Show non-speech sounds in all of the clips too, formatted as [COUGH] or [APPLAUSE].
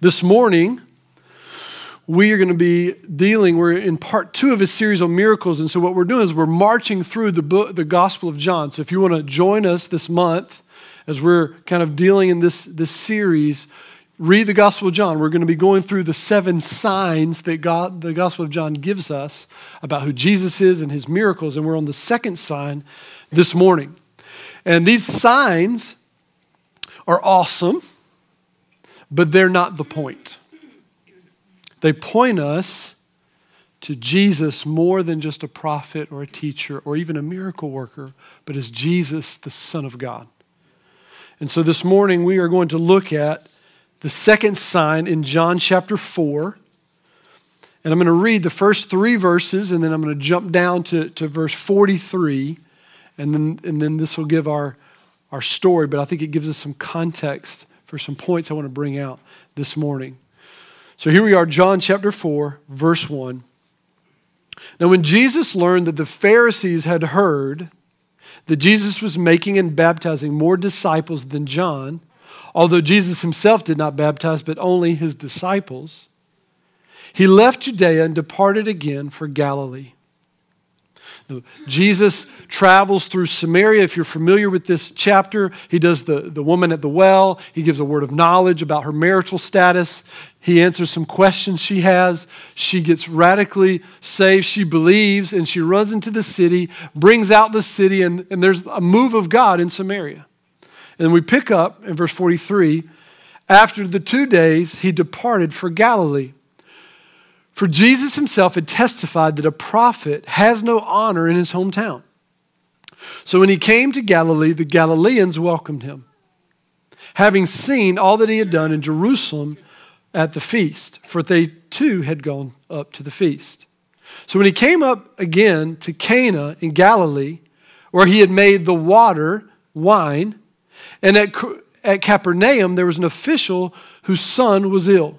This morning, we are going to be dealing, we're in part two of a series on miracles. And so, what we're doing is we're marching through the, book, the Gospel of John. So, if you want to join us this month as we're kind of dealing in this, this series, read the Gospel of John. We're going to be going through the seven signs that God, the Gospel of John gives us about who Jesus is and his miracles. And we're on the second sign this morning. And these signs are awesome but they're not the point. They point us to Jesus more than just a prophet or a teacher or even a miracle worker, but as Jesus, the Son of God. And so this morning we are going to look at the second sign in John chapter 4. And I'm going to read the first three verses, and then I'm going to jump down to, to verse 43. And then, and then this will give our, our story, but I think it gives us some context for some points I want to bring out this morning. So here we are, John chapter 4, verse 1. Now, when Jesus learned that the Pharisees had heard that Jesus was making and baptizing more disciples than John, although Jesus himself did not baptize, but only his disciples, he left Judea and departed again for Galilee. Jesus travels through Samaria. If you're familiar with this chapter, he does the, the woman at the well. He gives a word of knowledge about her marital status. He answers some questions she has. She gets radically saved. She believes and she runs into the city, brings out the city, and, and there's a move of God in Samaria. And we pick up in verse 43 after the two days, he departed for Galilee. For Jesus himself had testified that a prophet has no honor in his hometown. So when he came to Galilee, the Galileans welcomed him, having seen all that he had done in Jerusalem at the feast, for they too had gone up to the feast. So when he came up again to Cana in Galilee, where he had made the water wine, and at, at Capernaum there was an official whose son was ill.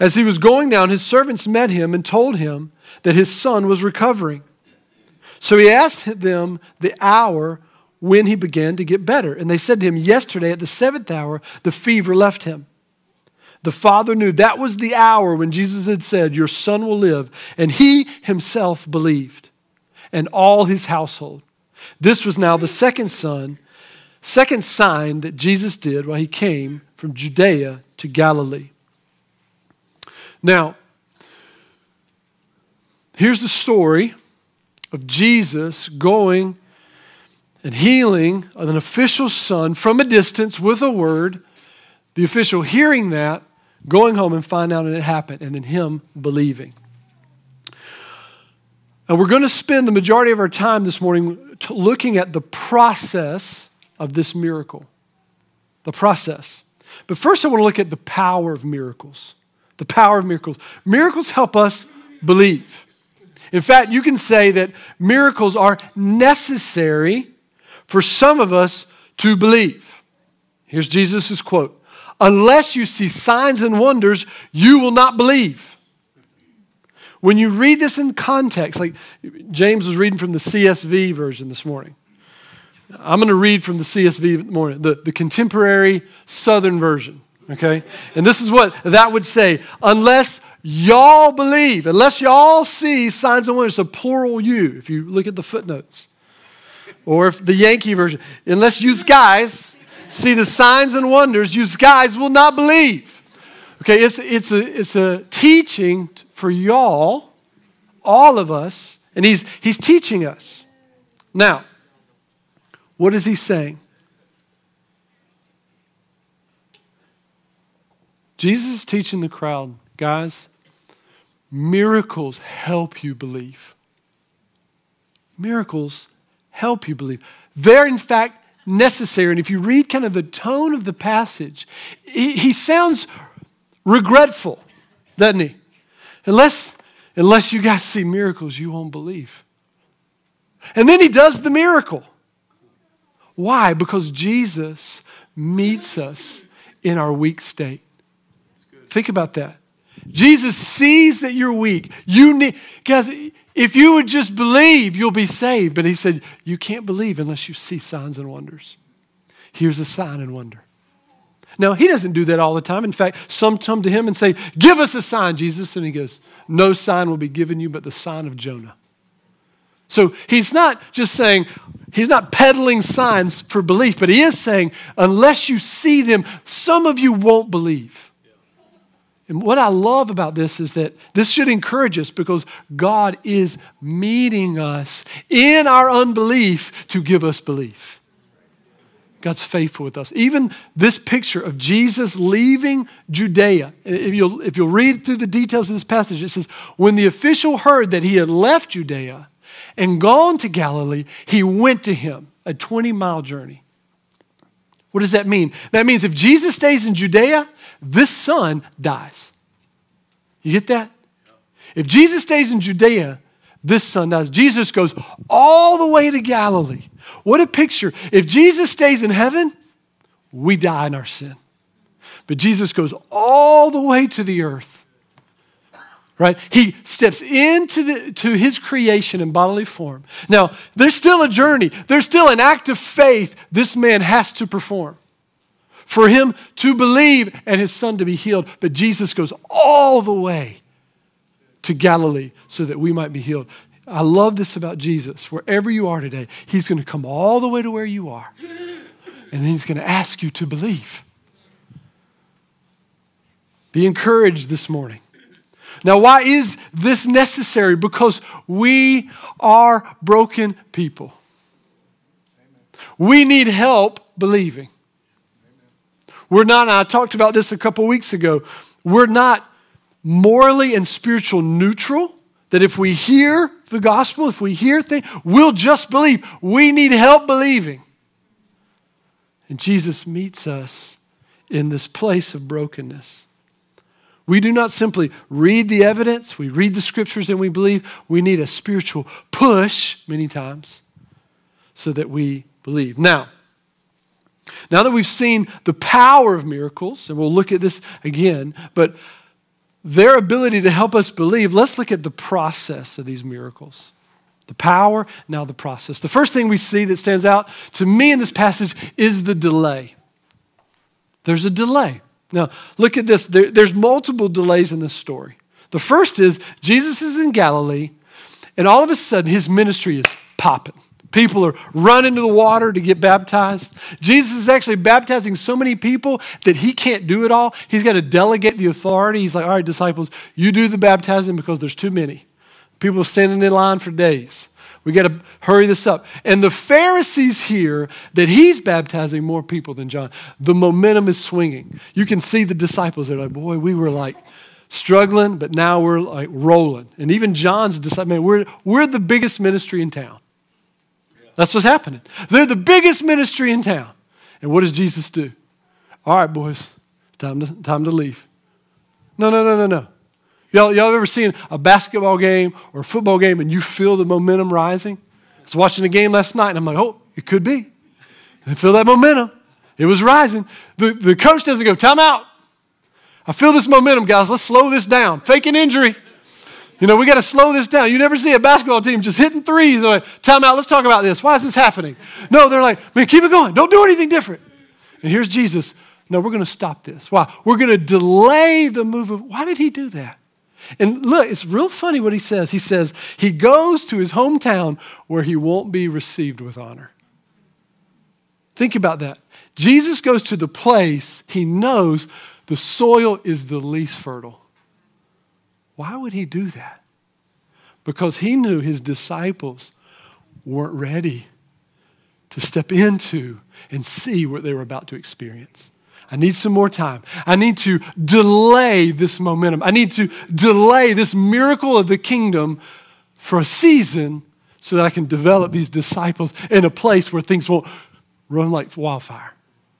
As he was going down, his servants met him and told him that his son was recovering. So he asked them the hour when he began to get better. And they said to him, Yesterday at the seventh hour, the fever left him. The father knew that was the hour when Jesus had said, Your son will live. And he himself believed, and all his household. This was now the second son, second sign that Jesus did while he came from Judea to Galilee. Now, here's the story of Jesus going and healing an official's son from a distance with a word. The official hearing that, going home and find out that it happened, and then him believing. And we're going to spend the majority of our time this morning looking at the process of this miracle. The process. But first, I want to look at the power of miracles the power of miracles. Miracles help us believe. In fact, you can say that miracles are necessary for some of us to believe. Here's Jesus' quote Unless you see signs and wonders, you will not believe. When you read this in context, like James was reading from the CSV version this morning. I'm going to read from the CSV morning, the, the contemporary Southern version okay? And this is what that would say unless y'all believe, unless y'all see signs and wonders, a plural you, if you look at the footnotes. Or if the Yankee version, unless you guys see the signs and wonders, you guys will not believe. Okay, it's, it's, a, it's a teaching for y'all, all of us, and he's, he's teaching us. Now, what is he saying? Jesus is teaching the crowd, guys, miracles help you believe. Miracles help you believe. They're, in fact, necessary. And if you read kind of the tone of the passage, he, he sounds regretful, doesn't he? Unless, unless you guys see miracles, you won't believe. And then he does the miracle. Why? Because Jesus meets us in our weak state. Think about that. Jesus sees that you're weak. You need, guys, if you would just believe, you'll be saved. But he said, You can't believe unless you see signs and wonders. Here's a sign and wonder. Now, he doesn't do that all the time. In fact, some come to him and say, Give us a sign, Jesus. And he goes, No sign will be given you but the sign of Jonah. So he's not just saying, he's not peddling signs for belief, but he is saying, unless you see them, some of you won't believe. And what I love about this is that this should encourage us because God is meeting us in our unbelief to give us belief. God's faithful with us. Even this picture of Jesus leaving Judea, if you'll, if you'll read through the details of this passage, it says, When the official heard that he had left Judea and gone to Galilee, he went to him, a 20 mile journey. What does that mean? That means if Jesus stays in Judea, this son dies. You get that? If Jesus stays in Judea, this son dies. Jesus goes all the way to Galilee. What a picture. If Jesus stays in heaven, we die in our sin. But Jesus goes all the way to the earth. Right? He steps into the, to his creation in bodily form. Now, there's still a journey. There's still an act of faith this man has to perform for him to believe and his son to be healed. But Jesus goes all the way to Galilee so that we might be healed. I love this about Jesus. Wherever you are today, he's going to come all the way to where you are. And then he's going to ask you to believe. Be encouraged this morning. Now, why is this necessary? Because we are broken people. We need help believing. We're not, I talked about this a couple weeks ago, we're not morally and spiritual neutral. That if we hear the gospel, if we hear things, we'll just believe. We need help believing. And Jesus meets us in this place of brokenness. We do not simply read the evidence, we read the scriptures and we believe. We need a spiritual push many times so that we believe. Now, now that we've seen the power of miracles, and we'll look at this again, but their ability to help us believe, let's look at the process of these miracles. The power, now the process. The first thing we see that stands out to me in this passage is the delay. There's a delay. Now, look at this. There, there's multiple delays in this story. The first is Jesus is in Galilee, and all of a sudden his ministry is popping. People are running to the water to get baptized. Jesus is actually baptizing so many people that he can't do it all. He's got to delegate the authority. He's like, all right, disciples, you do the baptizing because there's too many. People are standing in line for days. We got to hurry this up. And the Pharisees hear that he's baptizing more people than John. The momentum is swinging. You can see the disciples. They're like, boy, we were like struggling, but now we're like rolling. And even John's disciples, man, we're, we're the biggest ministry in town. That's what's happening. They're the biggest ministry in town. And what does Jesus do? All right, boys, time to, time to leave. No, no, no, no, no. Y'all, y'all ever seen a basketball game or a football game and you feel the momentum rising? I was watching a game last night and I'm like, oh, it could be. I feel that momentum. It was rising. The, the coach doesn't go, time out. I feel this momentum, guys. Let's slow this down. Fake an injury. You know, we got to slow this down. You never see a basketball team just hitting threes. They're like, time out, let's talk about this. Why is this happening? No, they're like, man, keep it going. Don't do anything different. And here's Jesus. No, we're going to stop this. Why? We're going to delay the move of. Why did he do that? And look, it's real funny what he says. He says he goes to his hometown where he won't be received with honor. Think about that. Jesus goes to the place he knows the soil is the least fertile. Why would he do that? Because he knew his disciples weren't ready to step into and see what they were about to experience. I need some more time. I need to delay this momentum. I need to delay this miracle of the kingdom for a season so that I can develop these disciples in a place where things won't run like wildfire.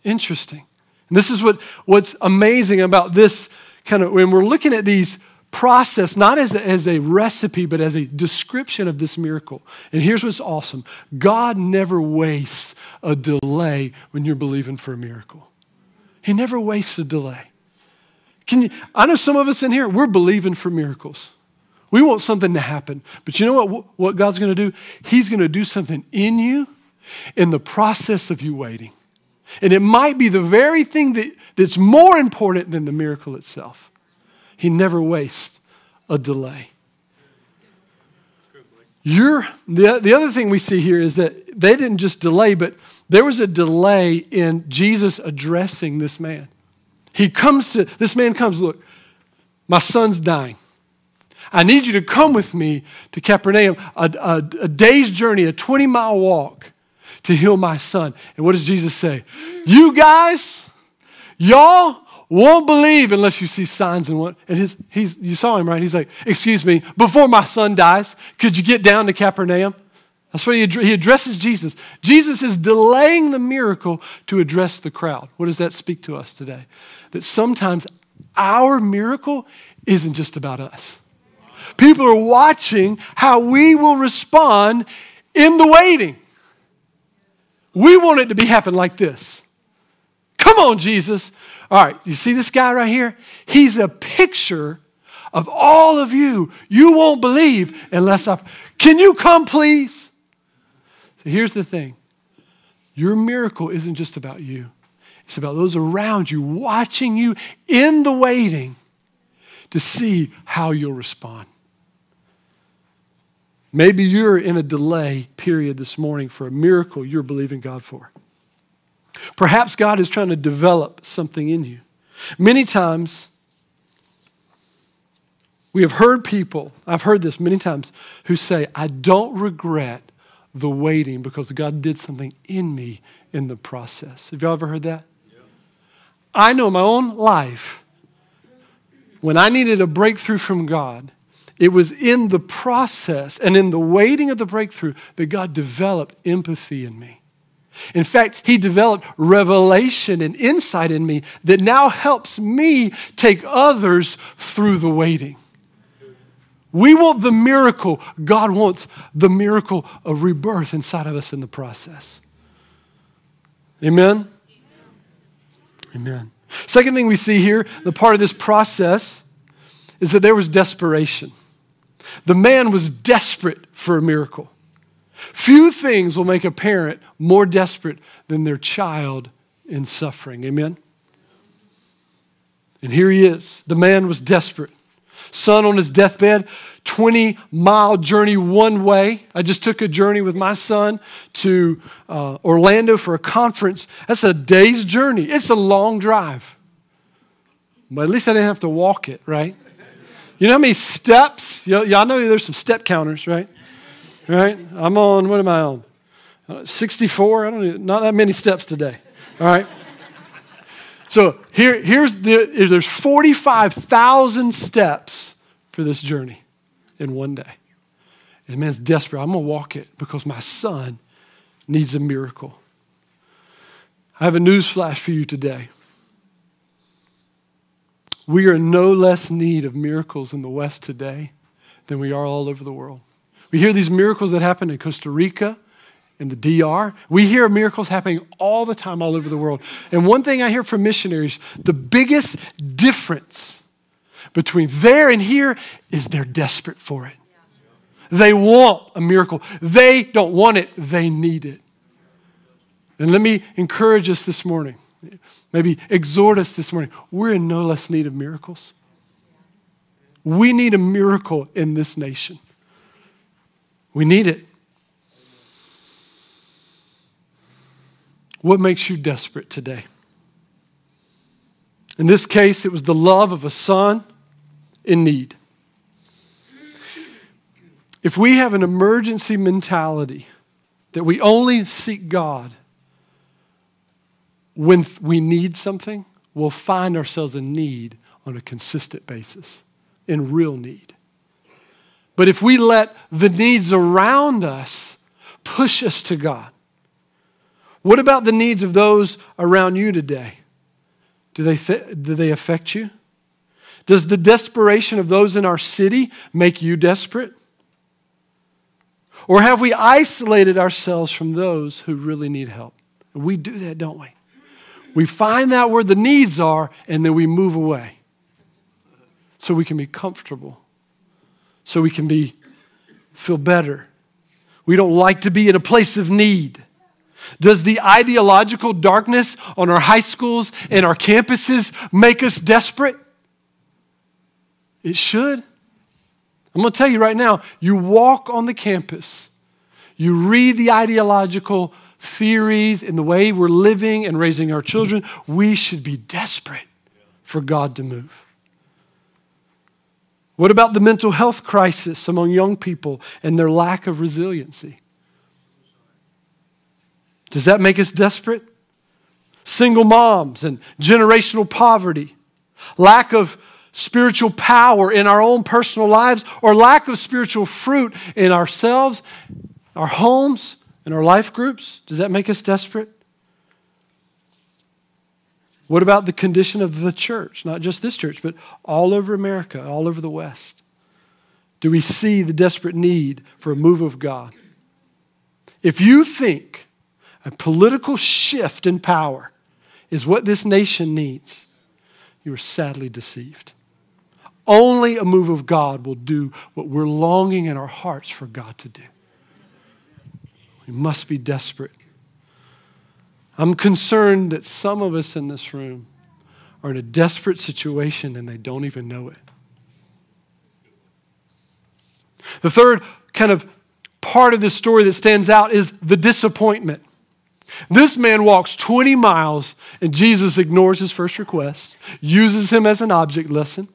Interesting. And this is what, what's amazing about this kind of when we're looking at these process, not as a, as a recipe, but as a description of this miracle. And here's what's awesome God never wastes a delay when you're believing for a miracle, He never wastes a delay. Can you, I know some of us in here, we're believing for miracles. We want something to happen. But you know what, what God's going to do? He's going to do something in you in the process of you waiting. And it might be the very thing that, that's more important than the miracle itself. He never wastes a delay. You're, the, the other thing we see here is that they didn't just delay, but there was a delay in Jesus addressing this man. He comes to, this man comes, look, my son's dying. I need you to come with me to Capernaum, a, a, a day's journey, a 20 mile walk to heal my son. And what does Jesus say? You guys, y'all won't believe unless you see signs and what. And his, he's, you saw him, right? He's like, Excuse me, before my son dies, could you get down to Capernaum? That's what he, he addresses Jesus. Jesus is delaying the miracle to address the crowd. What does that speak to us today? That sometimes our miracle isn't just about us. People are watching how we will respond in the waiting. We want it to be happen like this. Come on, Jesus. All right, you see this guy right here? He's a picture of all of you. You won't believe unless I. Can you come, please? So here's the thing your miracle isn't just about you, it's about those around you watching you in the waiting to see how you'll respond. Maybe you're in a delay period this morning for a miracle you're believing God for. Perhaps God is trying to develop something in you. Many times, we have heard people, I've heard this many times, who say, I don't regret the waiting because God did something in me in the process. Have y'all ever heard that? Yeah. I know my own life, when I needed a breakthrough from God, it was in the process and in the waiting of the breakthrough that God developed empathy in me. In fact, He developed revelation and insight in me that now helps me take others through the waiting. We want the miracle. God wants the miracle of rebirth inside of us in the process. Amen? Amen. Second thing we see here, the part of this process, is that there was desperation. The man was desperate for a miracle. Few things will make a parent more desperate than their child in suffering. Amen? And here he is. The man was desperate. Son on his deathbed, 20 mile journey one way. I just took a journey with my son to uh, Orlando for a conference. That's a day's journey. It's a long drive. But at least I didn't have to walk it, right? You know how many steps? Y'all know there's some step counters, right? Right? I'm on, what am I on? 64? I don't know, not that many steps today. All right? So here, here's the, there's 45,000 steps for this journey in one day. And man's desperate. I'm going to walk it because my son needs a miracle. I have a news flash for you today. We are no less need of miracles in the West today than we are all over the world. We hear these miracles that happen in Costa Rica, in the DR. We hear miracles happening all the time all over the world. And one thing I hear from missionaries the biggest difference between there and here is they're desperate for it. They want a miracle. They don't want it, they need it. And let me encourage us this morning maybe exhort us this morning. We're in no less need of miracles. We need a miracle in this nation. We need it. What makes you desperate today? In this case, it was the love of a son in need. If we have an emergency mentality that we only seek God when we need something, we'll find ourselves in need on a consistent basis, in real need. But if we let the needs around us push us to God, what about the needs of those around you today? Do they, do they affect you? Does the desperation of those in our city make you desperate? Or have we isolated ourselves from those who really need help? We do that, don't we? We find out where the needs are and then we move away so we can be comfortable, so we can be feel better. We don't like to be in a place of need. Does the ideological darkness on our high schools and our campuses make us desperate? It should. I'm going to tell you right now you walk on the campus, you read the ideological theories and the way we're living and raising our children, we should be desperate for God to move. What about the mental health crisis among young people and their lack of resiliency? Does that make us desperate? Single moms and generational poverty, lack of spiritual power in our own personal lives, or lack of spiritual fruit in ourselves, our homes, and our life groups? Does that make us desperate? What about the condition of the church? Not just this church, but all over America, all over the West. Do we see the desperate need for a move of God? If you think a political shift in power is what this nation needs, you are sadly deceived. Only a move of God will do what we're longing in our hearts for God to do. We must be desperate. I'm concerned that some of us in this room are in a desperate situation and they don't even know it. The third kind of part of this story that stands out is the disappointment. This man walks 20 miles and Jesus ignores his first request, uses him as an object lesson.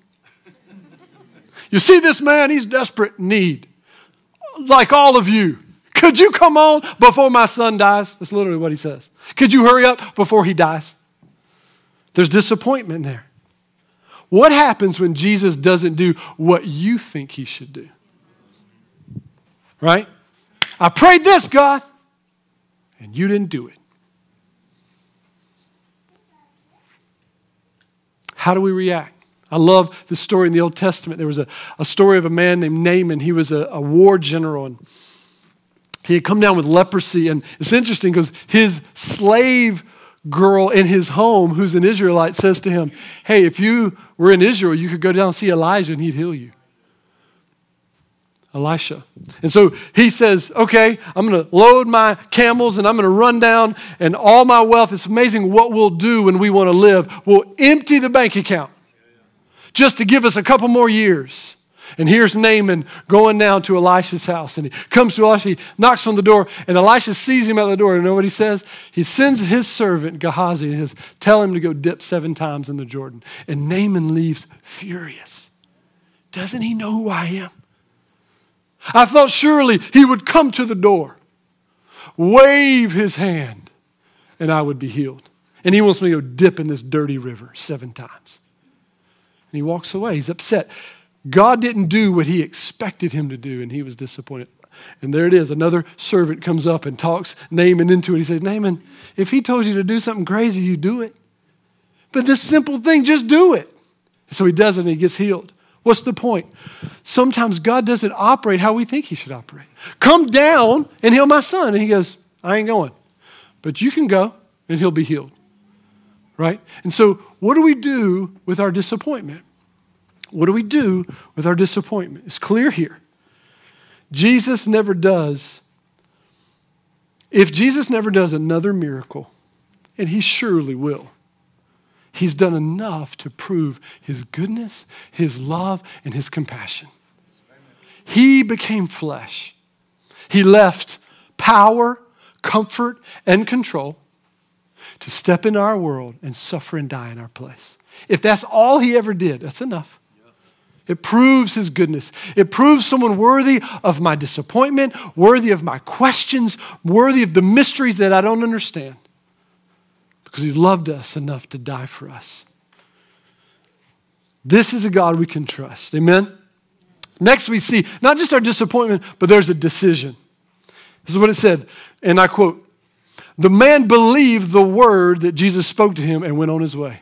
You see this man, he's desperate need, like all of you. Could you come on before my son dies? That's literally what he says. Could you hurry up before he dies? There's disappointment there. What happens when Jesus doesn't do what you think he should do? Right? I prayed this, God, and you didn't do it. How do we react? I love the story in the Old Testament. There was a, a story of a man named Naaman. He was a, a war general, and he had come down with leprosy. And it's interesting because his slave girl in his home, who's an Israelite, says to him, Hey, if you were in Israel, you could go down and see Elijah and he'd heal you. Elisha. And so he says, Okay, I'm going to load my camels and I'm going to run down and all my wealth. It's amazing what we'll do when we want to live. We'll empty the bank account just to give us a couple more years. And here's Naaman going down to Elisha's house. And he comes to Elisha, he knocks on the door, and Elisha sees him at the door. And you know what he says? He sends his servant, Gehazi, and says, Tell him to go dip seven times in the Jordan. And Naaman leaves furious. Doesn't he know who I am? I thought surely he would come to the door, wave his hand, and I would be healed. And he wants me to go dip in this dirty river seven times. And he walks away. He's upset. God didn't do what he expected him to do, and he was disappointed. And there it is. Another servant comes up and talks Naaman into it. He says, Naaman, if he told you to do something crazy, you do it. But this simple thing, just do it. So he does it and he gets healed. What's the point? Sometimes God doesn't operate how we think he should operate. Come down and heal my son. And he goes, I ain't going. But you can go and he'll be healed. Right? And so, what do we do with our disappointment? What do we do with our disappointment? It's clear here. Jesus never does, if Jesus never does another miracle, and he surely will, he's done enough to prove his goodness, his love, and his compassion. He became flesh. He left power, comfort, and control to step into our world and suffer and die in our place. If that's all he ever did, that's enough. It proves his goodness. It proves someone worthy of my disappointment, worthy of my questions, worthy of the mysteries that I don't understand. Because he loved us enough to die for us. This is a God we can trust. Amen? Next, we see not just our disappointment, but there's a decision. This is what it said, and I quote The man believed the word that Jesus spoke to him and went on his way.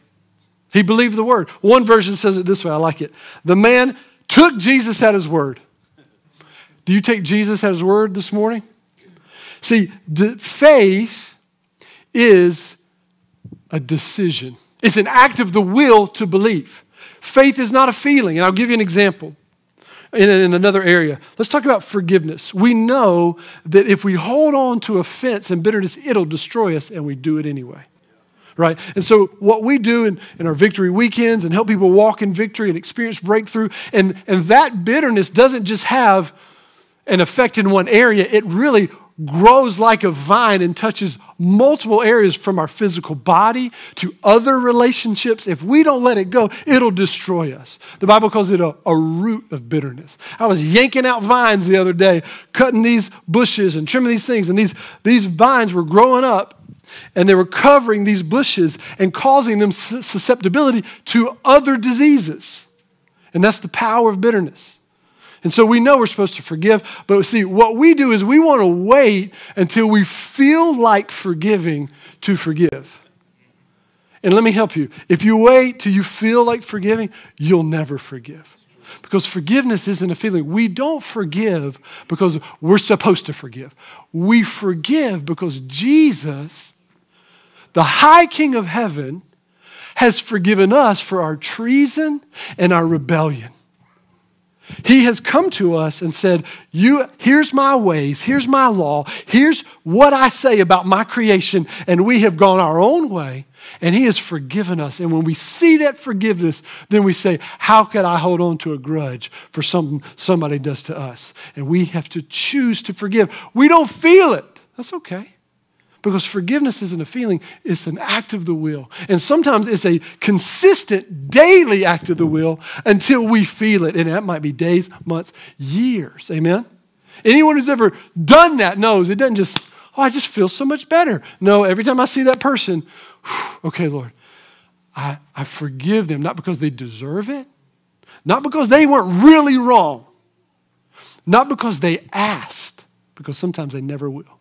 He believed the word. One version says it this way I like it. The man took Jesus at his word. Do you take Jesus at his word this morning? See, faith is a decision, it's an act of the will to believe. Faith is not a feeling. And I'll give you an example in, in another area. Let's talk about forgiveness. We know that if we hold on to offense and bitterness, it'll destroy us, and we do it anyway right? And so, what we do in, in our victory weekends and help people walk in victory and experience breakthrough, and, and that bitterness doesn't just have an effect in one area, it really grows like a vine and touches multiple areas from our physical body to other relationships. If we don't let it go, it'll destroy us. The Bible calls it a, a, root of bitterness. I was yanking out vines the other day, cutting these bushes and trimming these things, and these, these vines were growing up and they were covering these bushes and causing them susceptibility to other diseases. And that's the power of bitterness. And so we know we're supposed to forgive, but see, what we do is we want to wait until we feel like forgiving to forgive. And let me help you. If you wait till you feel like forgiving, you'll never forgive. Because forgiveness isn't a feeling. We don't forgive because we're supposed to forgive. We forgive because Jesus, the high King of heaven, has forgiven us for our treason and our rebellion. He has come to us and said, you, Here's my ways, here's my law, here's what I say about my creation, and we have gone our own way, and He has forgiven us. And when we see that forgiveness, then we say, How could I hold on to a grudge for something somebody does to us? And we have to choose to forgive. We don't feel it. That's okay. Because forgiveness isn't a feeling, it's an act of the will. And sometimes it's a consistent daily act of the will until we feel it. And that might be days, months, years. Amen? Anyone who's ever done that knows it doesn't just, oh, I just feel so much better. No, every time I see that person, okay, Lord, I, I forgive them, not because they deserve it, not because they weren't really wrong, not because they asked, because sometimes they never will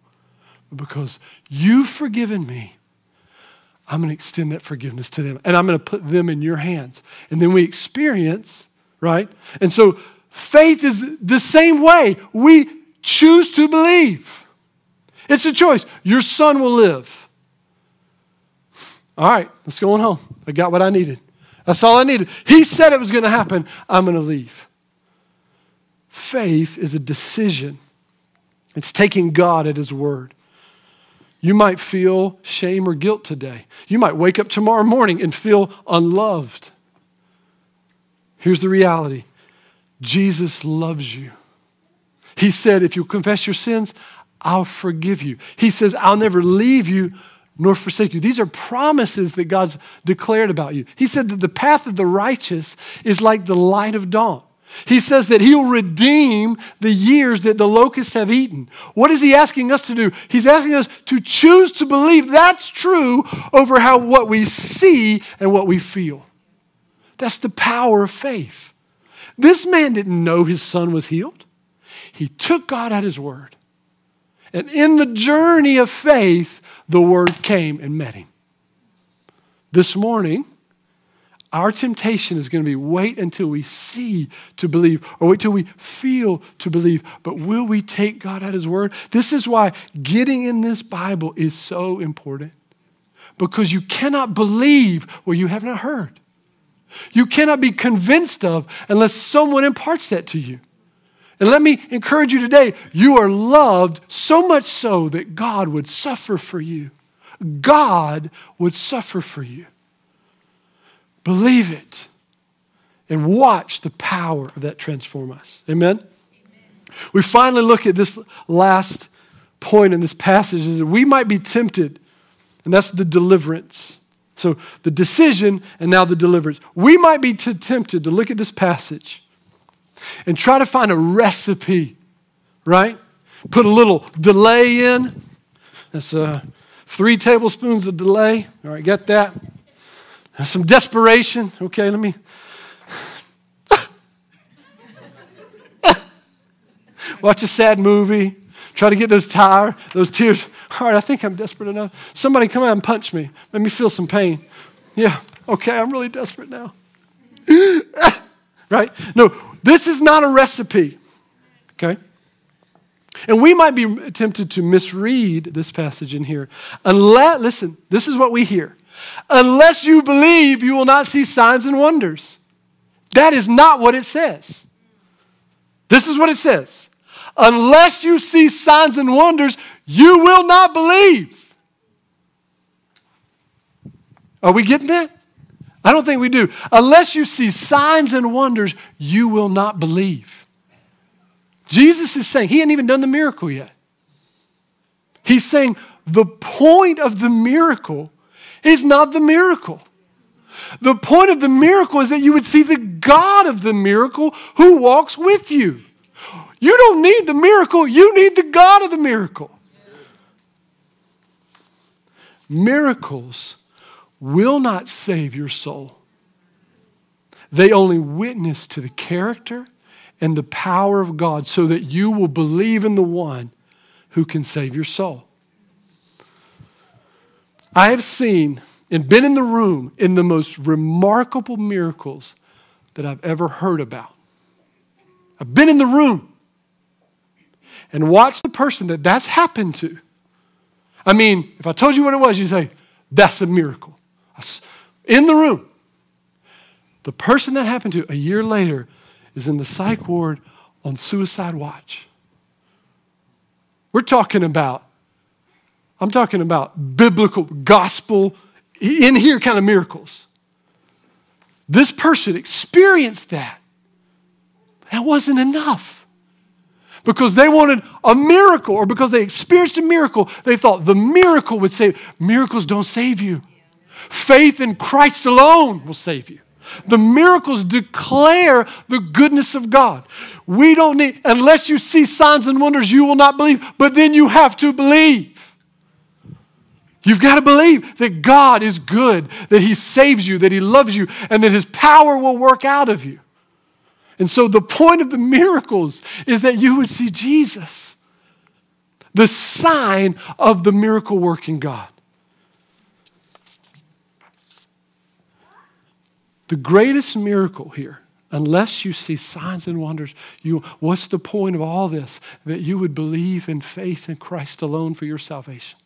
because you've forgiven me, I'm going to extend that forgiveness to them and I'm going to put them in your hands. And then we experience, right? And so faith is the same way. We choose to believe. It's a choice. Your son will live. All right, let's go on home. I got what I needed. That's all I needed. He said it was going to happen. I'm going to leave. Faith is a decision, it's taking God at His word. You might feel shame or guilt today. You might wake up tomorrow morning and feel unloved. Here's the reality Jesus loves you. He said, If you confess your sins, I'll forgive you. He says, I'll never leave you nor forsake you. These are promises that God's declared about you. He said that the path of the righteous is like the light of dawn. He says that he'll redeem the years that the locusts have eaten. What is he asking us to do? He's asking us to choose to believe that's true over how what we see and what we feel. That's the power of faith. This man didn't know his son was healed. He took God at his word. And in the journey of faith, the word came and met him. This morning, our temptation is going to be wait until we see to believe or wait till we feel to believe. But will we take God at His word? This is why getting in this Bible is so important because you cannot believe what you have not heard. You cannot be convinced of unless someone imparts that to you. And let me encourage you today you are loved so much so that God would suffer for you. God would suffer for you. Believe it and watch the power of that transform us. Amen? Amen? We finally look at this last point in this passage is that we might be tempted, and that's the deliverance. So the decision and now the deliverance. We might be t- tempted to look at this passage and try to find a recipe, right? Put a little delay in. That's uh, three tablespoons of delay. All right, get that? Some desperation. Okay, let me. Watch a sad movie. Try to get those tire, those tears. All right, I think I'm desperate enough. Somebody come out and punch me. Let me feel some pain. Yeah. okay, I'm really desperate now. right? No, this is not a recipe. Okay? And we might be tempted to misread this passage in here. Unless, listen, this is what we hear. Unless you believe, you will not see signs and wonders. That is not what it says. This is what it says. Unless you see signs and wonders, you will not believe. Are we getting that? I don't think we do. Unless you see signs and wonders, you will not believe. Jesus is saying, He hadn't even done the miracle yet. He's saying the point of the miracle is not the miracle. The point of the miracle is that you would see the God of the miracle who walks with you. You don't need the miracle, you need the God of the miracle. Miracles will not save your soul. They only witness to the character and the power of God so that you will believe in the one who can save your soul. I have seen and been in the room in the most remarkable miracles that I've ever heard about. I've been in the room and watched the person that that's happened to. I mean, if I told you what it was, you'd say, that's a miracle. In the room. The person that happened to a year later is in the psych ward on suicide watch. We're talking about, I'm talking about biblical, gospel, in here kind of miracles. This person experienced that. That wasn't enough. Because they wanted a miracle, or because they experienced a miracle, they thought the miracle would save. Miracles don't save you. Faith in Christ alone will save you. The miracles declare the goodness of God. We don't need, unless you see signs and wonders, you will not believe, but then you have to believe. You've got to believe that God is good, that He saves you, that He loves you, and that His power will work out of you. And so the point of the miracles is that you would see Jesus, the sign of the miracle working God. The greatest miracle here, unless you see signs and wonders, you, what's the point of all this? That you would believe in faith in Christ alone for your salvation.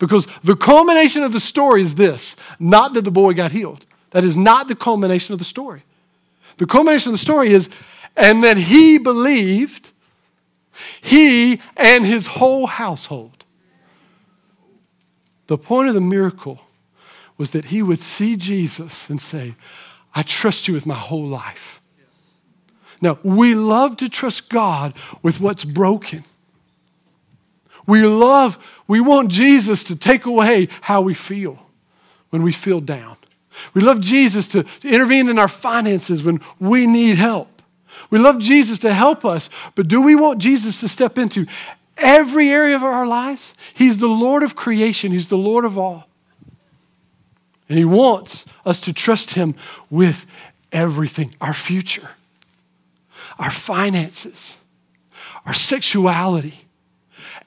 Because the culmination of the story is this not that the boy got healed. That is not the culmination of the story. The culmination of the story is, and then he believed, he and his whole household. The point of the miracle was that he would see Jesus and say, I trust you with my whole life. Now, we love to trust God with what's broken. We love, we want Jesus to take away how we feel when we feel down. We love Jesus to, to intervene in our finances when we need help. We love Jesus to help us, but do we want Jesus to step into every area of our lives? He's the Lord of creation, He's the Lord of all. And He wants us to trust Him with everything our future, our finances, our sexuality,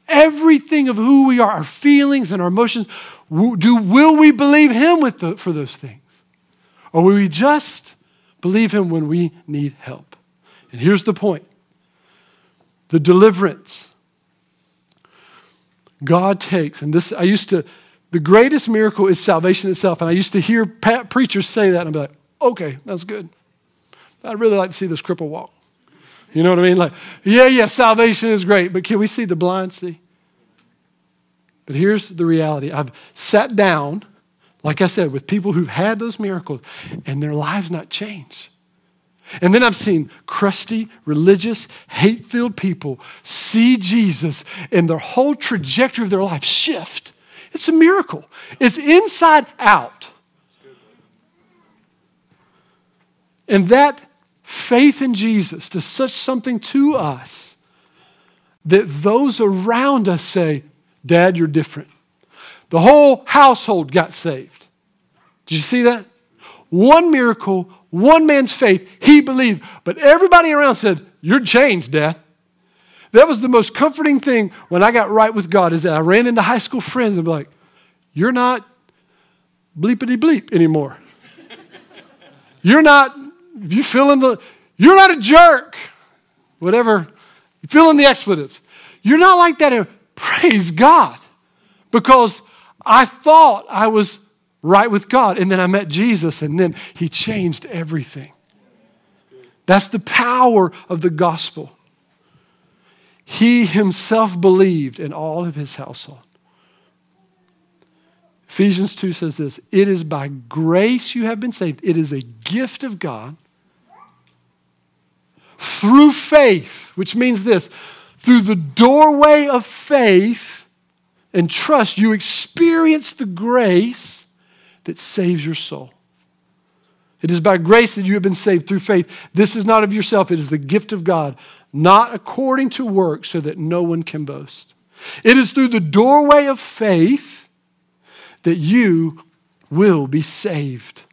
everything of who we are, our feelings and our emotions. Do, will we believe Him with the, for those things? Or will we just believe Him when we need help? And here's the point the deliverance God takes, and this, I used to the greatest miracle is salvation itself. And I used to hear preachers say that, and I'd be like, okay, that's good. I'd really like to see this cripple walk. You know what I mean? Like, yeah, yeah, salvation is great, but can we see the blind see? But here's the reality I've sat down, like I said, with people who've had those miracles, and their lives not changed. And then I've seen crusty, religious, hate filled people see Jesus and their whole trajectory of their life shift it's a miracle. It's inside out. And that faith in Jesus does such something to us that those around us say, Dad, you're different. The whole household got saved. Did you see that? One miracle, one man's faith, he believed. But everybody around said, You're changed, Dad. That was the most comforting thing when I got right with God is that I ran into high school friends and be like, you're not, bleepity bleep anymore. You're not, if you fill in the, you're not a jerk. Whatever, fill in the expletives. You're not like that. [LAUGHS] Praise God. Because I thought I was right with God. And then I met Jesus, and then He changed everything. That's the power of the gospel. He himself believed in all of his household. Ephesians 2 says this It is by grace you have been saved, it is a gift of God through faith, which means this through the doorway of faith and trust, you experience the grace that saves your soul. It is by grace that you have been saved through faith. This is not of yourself, it is the gift of God, not according to works, so that no one can boast. It is through the doorway of faith that you will be saved.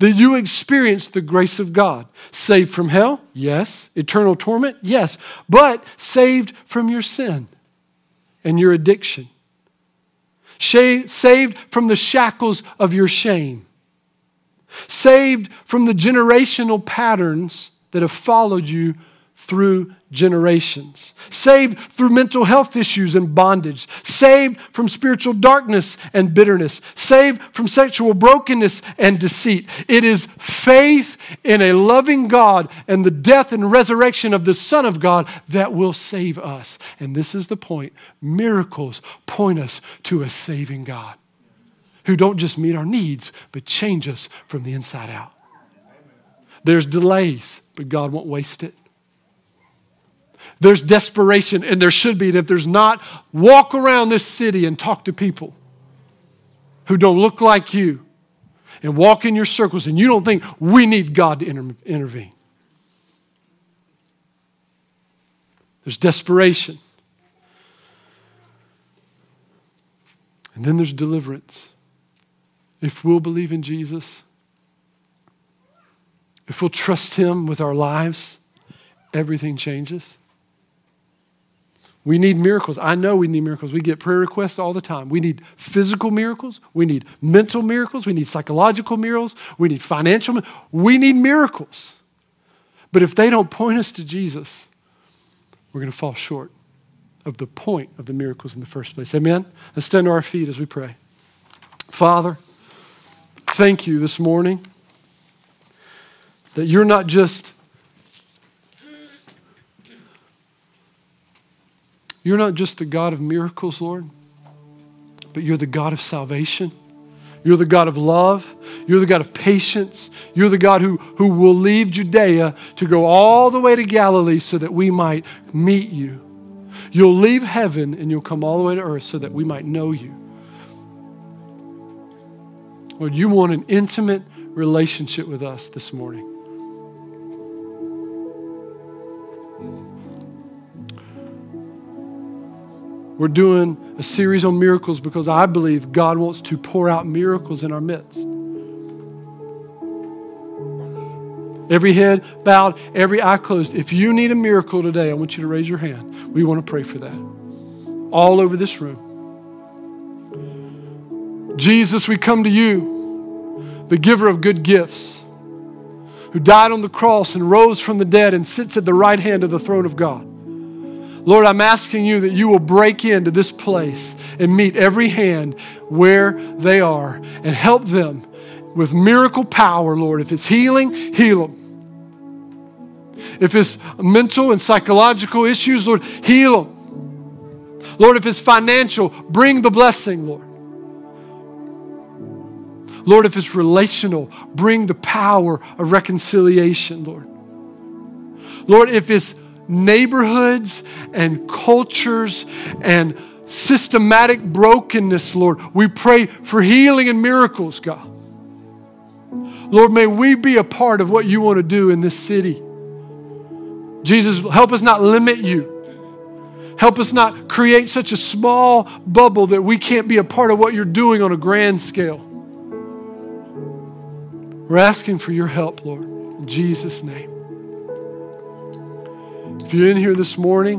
That you experience the grace of God. Saved from hell? Yes. Eternal torment? Yes. But saved from your sin and your addiction. Saved from the shackles of your shame. Saved from the generational patterns that have followed you through generations, saved through mental health issues and bondage, saved from spiritual darkness and bitterness, saved from sexual brokenness and deceit. It is faith in a loving God and the death and resurrection of the Son of God that will save us. And this is the point miracles point us to a saving God who don't just meet our needs, but change us from the inside out. There's delays, but God won't waste it. There's desperation, and there should be. And if there's not, walk around this city and talk to people who don't look like you and walk in your circles, and you don't think we need God to inter- intervene. There's desperation. And then there's deliverance. If we'll believe in Jesus, if we'll trust Him with our lives, everything changes. We need miracles. I know we need miracles. We get prayer requests all the time. We need physical miracles. We need mental miracles. We need psychological miracles. We need financial. We need miracles. But if they don't point us to Jesus, we're going to fall short of the point of the miracles in the first place. Amen? Let's stand to our feet as we pray. Father, thank you this morning that you're not just You're not just the God of miracles, Lord, but you're the God of salvation. You're the God of love. You're the God of patience. You're the God who, who will leave Judea to go all the way to Galilee so that we might meet you. You'll leave heaven and you'll come all the way to earth so that we might know you. Lord, you want an intimate relationship with us this morning. We're doing a series on miracles because I believe God wants to pour out miracles in our midst. Every head bowed, every eye closed. If you need a miracle today, I want you to raise your hand. We want to pray for that. All over this room. Jesus, we come to you, the giver of good gifts, who died on the cross and rose from the dead and sits at the right hand of the throne of God. Lord, I'm asking you that you will break into this place and meet every hand where they are and help them with miracle power, Lord. If it's healing, heal them. If it's mental and psychological issues, Lord, heal them. Lord, if it's financial, bring the blessing, Lord. Lord, if it's relational, bring the power of reconciliation, Lord. Lord, if it's neighborhoods and cultures and systematic brokenness, Lord. We pray for healing and miracles, God. Lord, may we be a part of what you want to do in this city. Jesus, help us not limit you. Help us not create such a small bubble that we can't be a part of what you're doing on a grand scale. We're asking for your help, Lord, in Jesus' name. If you're in here this morning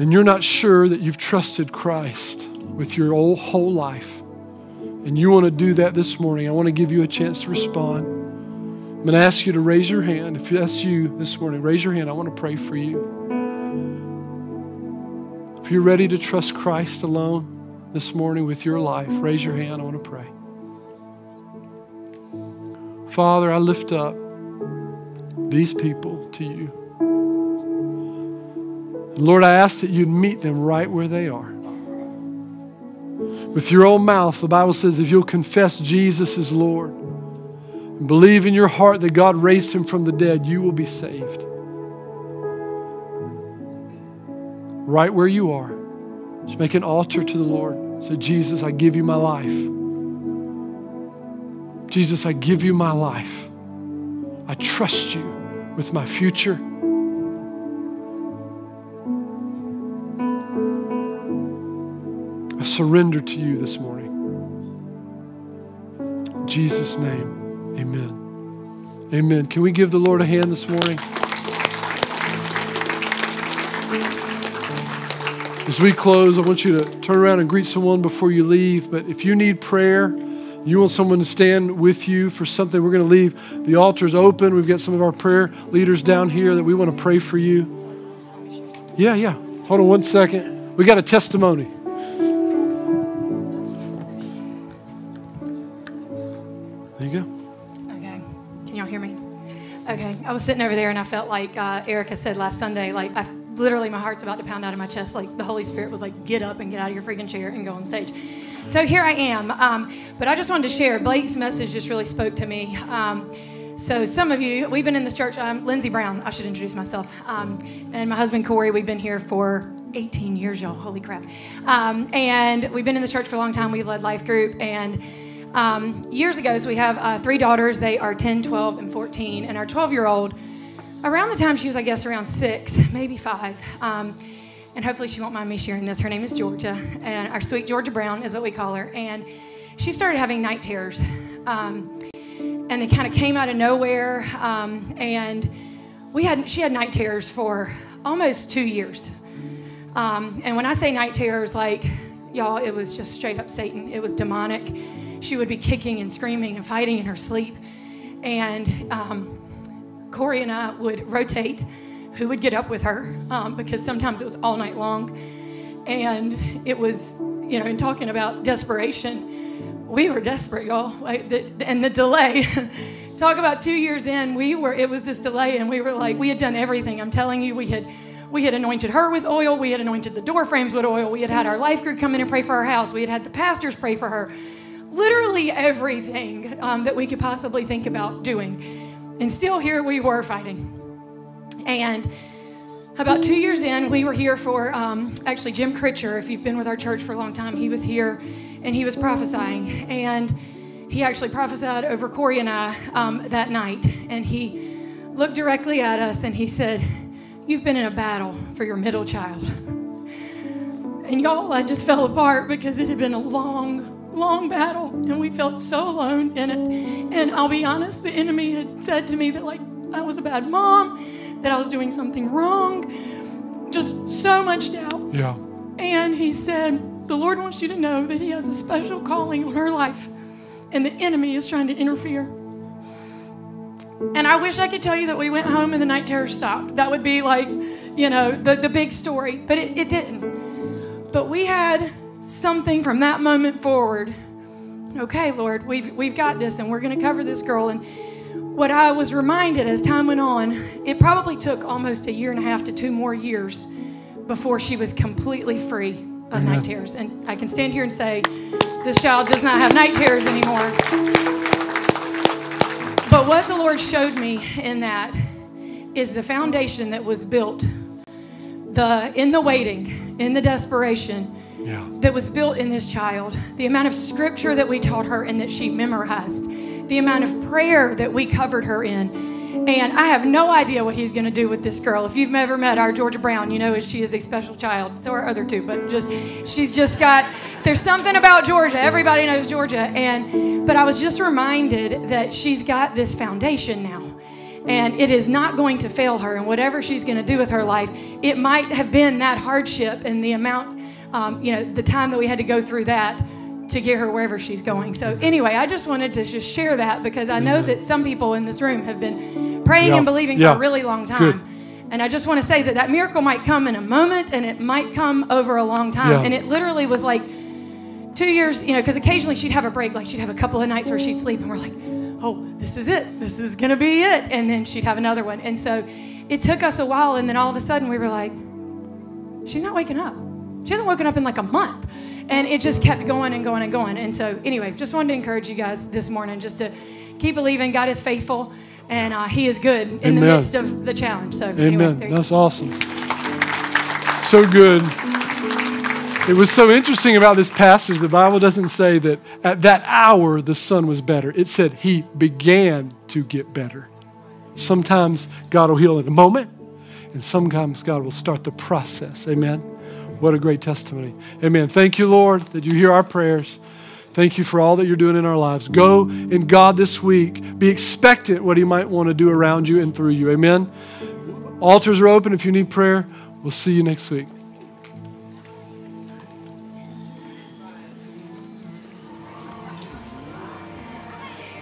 and you're not sure that you've trusted Christ, with your whole life, and you want to do that this morning, I want to give you a chance to respond. I'm going to ask you to raise your hand. If that's you this morning, raise your hand. I want to pray for you. If you're ready to trust Christ alone this morning with your life, raise your hand. I want to pray. Father, I lift up these people to you. Lord, I ask that you'd meet them right where they are. With your own mouth, the Bible says, if you'll confess Jesus is Lord and believe in your heart that God raised him from the dead, you will be saved. Right where you are, just make an altar to the Lord. Say, Jesus, I give you my life. Jesus, I give you my life. I trust you with my future. I surrender to you this morning. In Jesus' name, amen. Amen. Can we give the Lord a hand this morning? As we close, I want you to turn around and greet someone before you leave. But if you need prayer, you want someone to stand with you for something, we're going to leave the altars open. We've got some of our prayer leaders down here that we want to pray for you. Yeah, yeah. Hold on one second. We got a testimony. There you go. Okay. Can y'all hear me? Okay. I was sitting over there and I felt like uh, Erica said last Sunday, like I literally my heart's about to pound out of my chest. Like the Holy Spirit was like, get up and get out of your freaking chair and go on stage. So here I am. Um, but I just wanted to share. Blake's message just really spoke to me. Um, so some of you, we've been in this church. I'm Lindsey Brown. I should introduce myself. Um, and my husband Corey. We've been here for 18 years, y'all. Holy crap! Um, and we've been in this church for a long time. We've led life group and. Um, years ago, so we have uh, three daughters. They are 10, 12, and 14. And our 12 year old, around the time she was, I guess, around six, maybe five, um, and hopefully she won't mind me sharing this. Her name is Georgia, and our sweet Georgia Brown is what we call her. And she started having night terrors, um, and they kind of came out of nowhere. Um, and we had she had night terrors for almost two years. Um, and when I say night terrors, like y'all, it was just straight up Satan. It was demonic. She would be kicking and screaming and fighting in her sleep, and um, Corey and I would rotate who would get up with her um, because sometimes it was all night long. And it was, you know, in talking about desperation, we were desperate, y'all. Like the, and the delay. [LAUGHS] Talk about two years in, we were, it was this delay, and we were like, we had done everything. I'm telling you, we had. We had anointed her with oil. We had anointed the door frames with oil. We had had our life group come in and pray for our house. We had had the pastors pray for her. Literally everything um, that we could possibly think about doing. And still here we were fighting. And about two years in, we were here for um, actually Jim Critcher. If you've been with our church for a long time, he was here and he was prophesying. And he actually prophesied over Corey and I um, that night. And he looked directly at us and he said, You've been in a battle for your middle child. And y'all, I just fell apart because it had been a long, long battle and we felt so alone in it. And I'll be honest, the enemy had said to me that, like, I was a bad mom that I was doing something wrong. Just so much doubt. Yeah. And he said, The Lord wants you to know that He has a special calling on her life, and the enemy is trying to interfere. And I wish I could tell you that we went home and the night terror stopped. That would be like, you know, the, the big story, but it, it didn't. But we had something from that moment forward. Okay, Lord, we've, we've got this, and we're going to cover this girl. And what I was reminded as time went on, it probably took almost a year and a half to two more years before she was completely free of mm-hmm. night terrors. And I can stand here and say, this child does not have night terrors anymore. But what the Lord showed me in that is the foundation that was built the in the waiting, in the desperation yeah. that was built in this child, the amount of scripture that we taught her and that she memorized the amount of prayer that we covered her in. And I have no idea what he's going to do with this girl. If you've ever met our Georgia Brown, you know she is a special child. So are other two, but just she's just got there's something about Georgia. Everybody knows Georgia, and but I was just reminded that she's got this foundation now. And it is not going to fail her. And whatever she's going to do with her life, it might have been that hardship and the amount um, you know, the time that we had to go through that to get her wherever she's going. So anyway, I just wanted to just share that because I know that some people in this room have been praying Yeah. and believing Yeah. for a really long time. Good. And I just want to say that that miracle might come in a moment and it might come over a long time. Yeah. And it literally was like two years, you know, because occasionally she'd have a break, like she'd have a couple of nights where she'd sleep and we're like, oh, this is it. This is going to be it. And then she'd have another one. And so it took us a while. And then all of a sudden we were like, she's not waking up. She hasn't woken up in like a month. And it just kept going and going and going. And so, anyway, just wanted to encourage you guys this morning just to keep believing God is faithful and uh, He is good in the midst of the challenge. So, anyway, Amen. there you go. That's awesome. So good. It was so interesting about this passage. The Bible doesn't say that at that hour the son was better. It said he began to get better. Sometimes God will heal in a moment, and sometimes God will start the process. Amen. What a great testimony. Amen. Thank you, Lord, that you hear our prayers. Thank you for all that you're doing in our lives. Go in God this week. Be expectant what He might want to do around you and through you. Amen. Altars are open if you need prayer. We'll see you next week.